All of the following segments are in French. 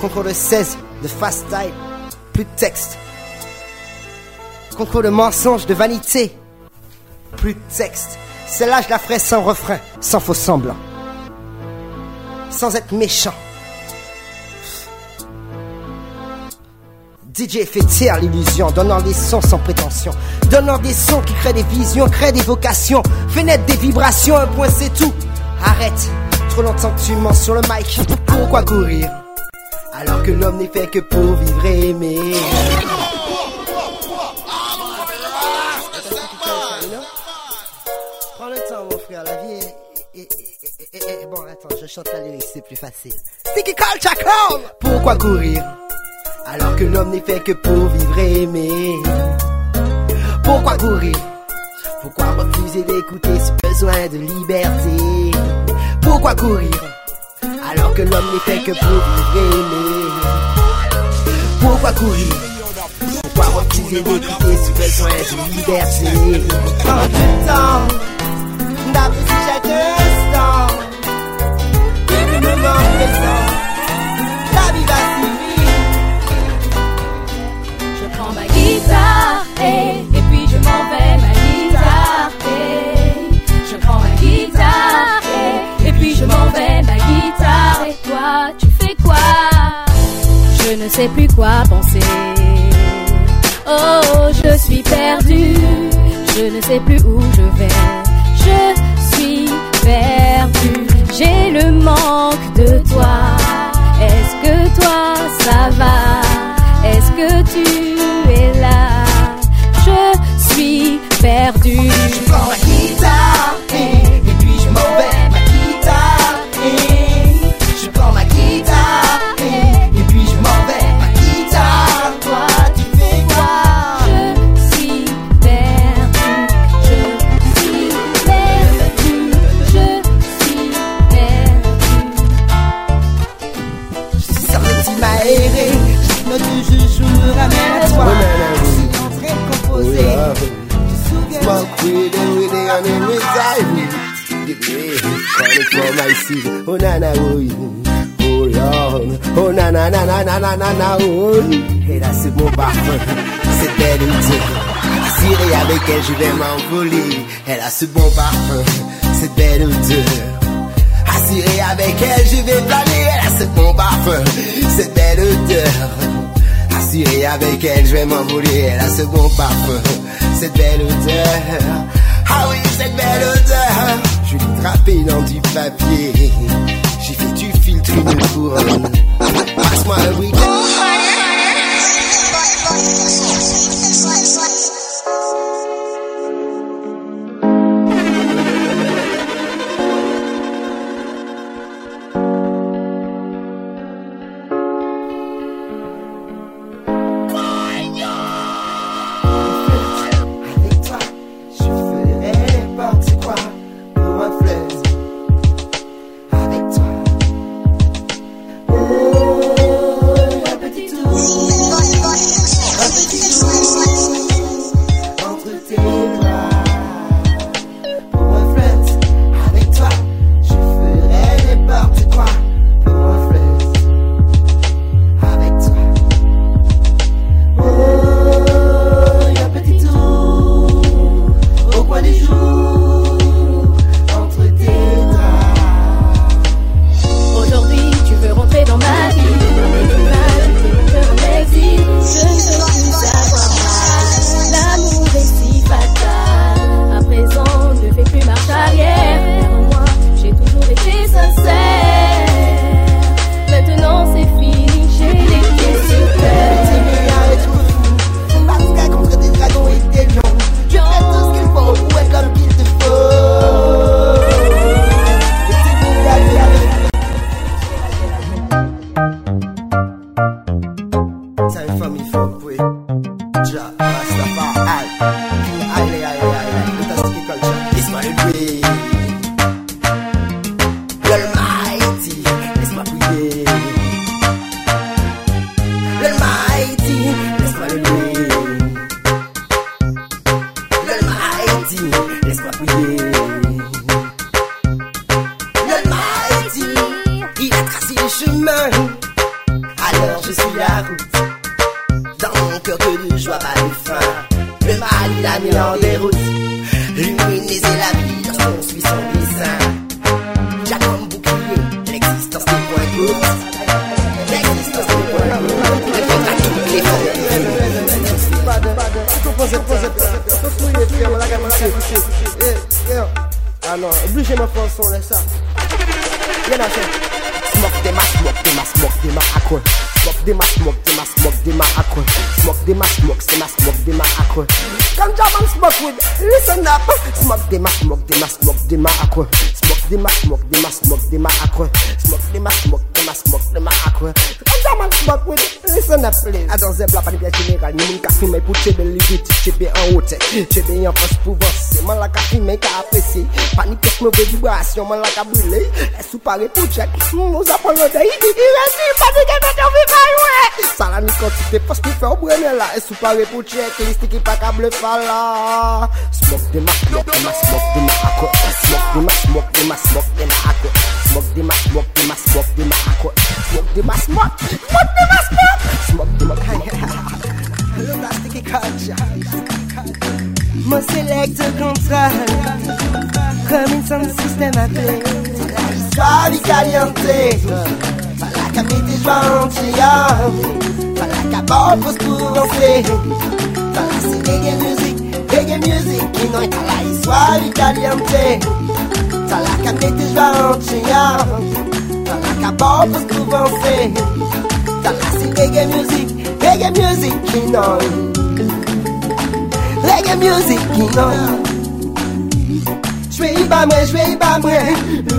Concours de 16 de fast style, plus de texte. Concours de mensonges, de vanité, plus de texte. Celle-là, je la ferai sans refrain, sans faux semblant. Sans être méchant. DJ fait taire l'illusion, donnant des sons sans prétention. Donnant des sons qui créent des visions, créent des vocations. Fait naître des vibrations, un point c'est tout. Arrête, trop longtemps que tu mens sur le mic. Pourquoi courir Alors que l'homme n'est fait que pour vivre et aimer. Prends le temps, mon frère, la vie est. Bon, attends, je chante la lyrique, c'est plus facile. Sticky Culture Club Pourquoi courir alors que l'homme n'est fait que pour vivre et aimer. Pourquoi courir Pourquoi refuser d'écouter ce besoin de liberté? Pourquoi courir alors que l'homme n'est fait que pour vivre aimer Pourquoi courir Pourquoi refuser d'écouter ce besoin de liberté Prends du temps sais plus quoi penser. Oh, je suis perdue, je ne sais plus où je vais. Je suis perdue, j'ai le manque de toi. Est-ce que toi ça va? Est-ce que tu es là? Je suis perdue. Oh na oh, oh Lord. Oh na c'est parfum, odeur. Assuré avec elle je vais m'envoler. Elle a ce bon parfum, cette belle odeur. Assuré avec elle je vais planer. Elle a ce bon parfum, cette belle odeur. Assuré avec elle, je vais m'envoler. Elle a ce bon parfum, cette belle odeur. Ah oui, papier. J'ai fait du filtre une couronne. Passe-moi un week-end. Le mal, il a mis en déroute. Luminiser la vie lorsqu'on suit son dessin. J'ai comme bouclier l'existence des points courts. L'existence des points courts. Répondre à toutes les formes. Ah non, ma façon là ça. Viens là, Smoke them a smoke them a smoke them a aqua. Smoke them a smoke them a smoke them a Come jam and smoke with. Listen up. Smoke them a smoke them a smoke them a aqua. Smoke them a smoke them a smoke them a aqua. Smoke them a smoke them a smoke them a aqua. Come jam and smoke with. Listen up, please. A dans un plat pas de pièce générale, ni moun ka fume pour chebe l'idée, chebe en haute, chebe en face pour bosser. Man la ka fume ka apprécier. Pas ni pièce mauvaise vibration, man la ka brûler. Est sous paré pour check. Nous appelons le day. Il reste pas de gagne Ça la ni quantité parce qu'il fait au brûler là. Est sous paré pour check. Liste qui pas câble fa là. Smoke them a smoke them a smoke them a aqua. Smoke them a smoke them a smoke them a aqua. Smoke them a smoke them a smoke them a aqua. Smoke them a smoke. Smoke them a smoke. Smoke them a Le plastique culture. Select control. Comme une son système appelé. Du caliente. Mente gentilha. Fala que a bola pour danser. Fala c'est reggae music, reggae music. Qui não tá lá histoire du caliente. Fala que a mente gentilha. Fala que a bola pour danser. Fala c'est reggae music, reggae music. Qui não. Reggae music, qui não. Jwe yi ba mwen, jwe yi ba mwen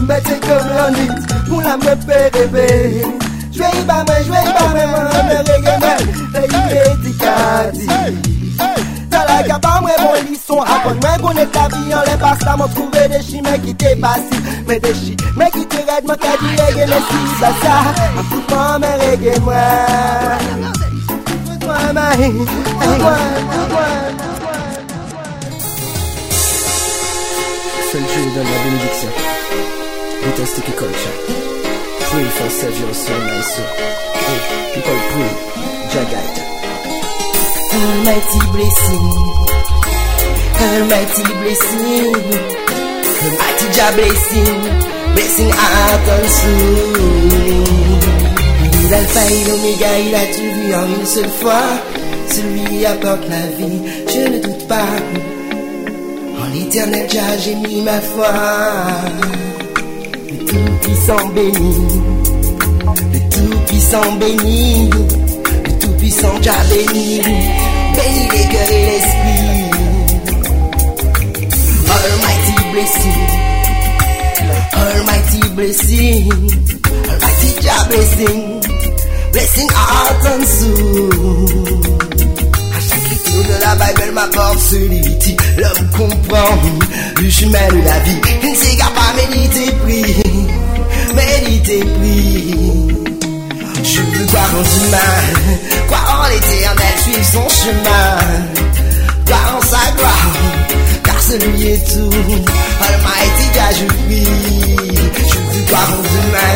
Mwen te kom lonit Pou la mwen pe rebe Jwe yi ba mwen, jwe yi ba mwen Mwen rege mwen E yi medikati Talaka ba mwen bon lison Apon mwen konen ta vi an le pasta Mwen trouve de chi men ki te pasi Men de chi men ki te red Mwen ka di rege men si sa sa A fout mwen men rege mwen Fout mwen men Fout mwen, fout mwen seul Dieu donne la bénédiction. Culture. Pray for save your soul, my soul. Hey, people. Jagat. Almighty blessing. Almighty blessing. Almighty Jah blessing. Blessing and soul. L'alpha et l'oméga, il a tout vu en une seule fois. Celui apporte la vie, je ne doute pas. En l'éternel Jah, j'ai mis ma foi. Le Tout-Puissant béni. Le Tout-Puissant béni. Le Tout-Puissant Jah béni. Béni les cœurs et l'esprit. Almighty blessing. Almighty blessing. Almighty Jah blessing. Blessing heart and soul. De la Bible m'apporte solidité. L'homme comprend le chemin de la vie. Il ne s'égare pas, méditer, prie. Méditer, prie. Je veux croire en demain, croire en l'éternel, suivre son chemin? Croire en sa gloire, car celui est tout. Almighty God, je prie. Je veux croire en demain,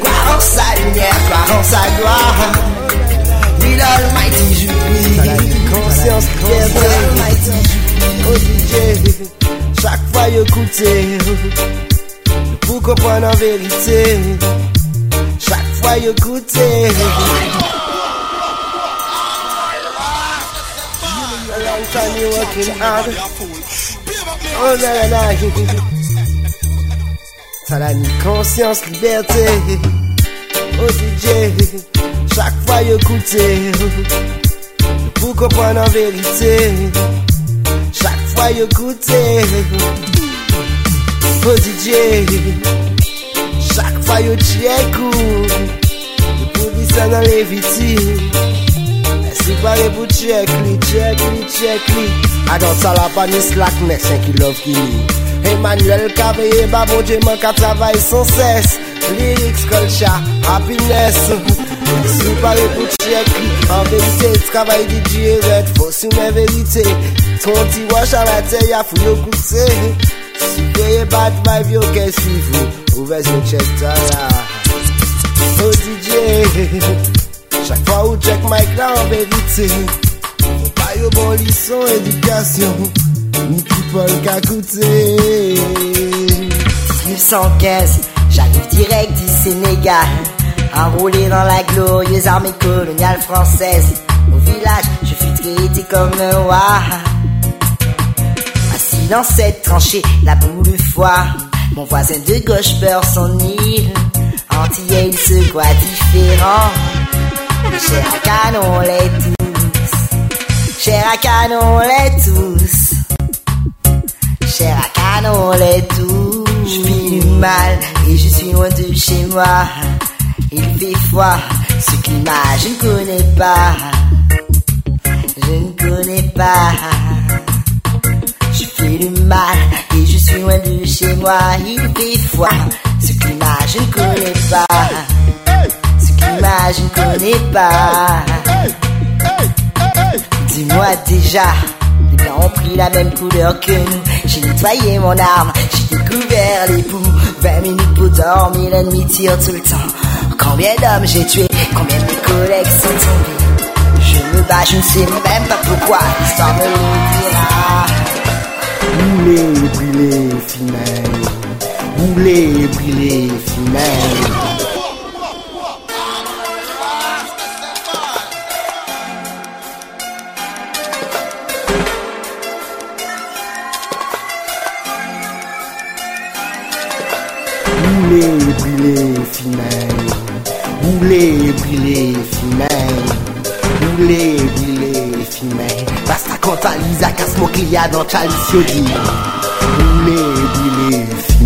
croire en sa lumière, croire en sa gloire? Oui, l'Almighty, je prie. Conscience, liberté, Almighty, oh DJ. Chaque fois, écoutez, pour comprendre en vérité. Chaque fois, écoutez. A long time you working hard. Oh là là là. T'as la nuit, conscience, liberté. Oh DJ, chaque fois écoutez. Pour comprendre en vérité. Chaque fois écoutez. Go DJ Chak fwa yo tjekou Yo pou disa nan leviti E si pare pou tjekli, tjekli, tjekli A dan salapan ni slaknek sen ki love ki ni Emmanuel Kaveye babon djeman ka travay san ses Lyrics, culture, happiness. Si pare pou tjekli An verite, travay DJ red Fos yon men verite Ton ti wach an la te ya fou yo koute Si peye bad vibe, yo ke suivou Ouvez yo check ta la Oh DJ Chaque fois où check mic là en vérité Bayo bon lisson, éducation, ni people qu'à coûter. 1915, j'arrive direct du Sénégal, enroulé dans la glorieuse armée coloniale française. Au village, je fus traité comme un roi. Dans cette tranchée, la boule foie, mon voisin de gauche beurre son île. Antillais, il se croit différent. Cher à canon, les tous. Cher à canon, les tous. Cher à canon, les tous. Je vis du mal et je suis loin de chez moi. Il fait froid, ce climat je ne connais pas. Je ne connais pas. Il fait froid, ce climat je ne connais pas. Ce climat je ne connais pas. Dis-moi déjà, les blancs ont pris la même couleur que nous. J'ai nettoyé mon arme, j'ai découvert les poux. 20 minutes pour dormir, l'ennemi tire tout le temps. Combien d'hommes j'ai tué, combien de mes collègues sont tombés. Je me bats, je ne sais même pas pourquoi, l'histoire me le dira. Brûler, brûler, bouler et brûler finale. Brûler, brûler, finale. Brûler, brûler, finale. Brûler, brûler, finale. Basta contar Lisa que as mocliadas no chalice Brûler,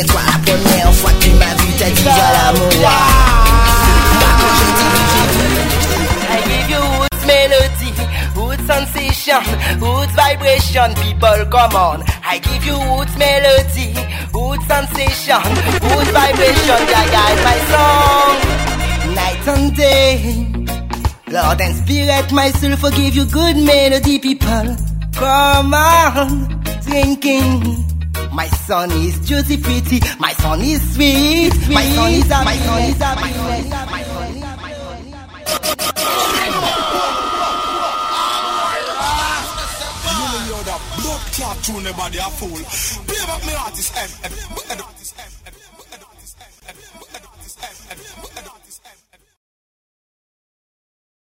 Souviens-toi la première fois que tu m'as vu, t'as dit à l'amour. I give you roots melody, sensation, roots vibration. People, come on. I give you roots melody, roots sensation, roots vibration. Yeah, yeah, my song. Night and day, Lord and Spirit, my soul forgive you good melody, people. Come on, drinking. My son is juicy, pretty. My son is sweet. My son is a my son is a my son is a my son is a my son is a Blood clot through nobody a fool. Pay up me artist and.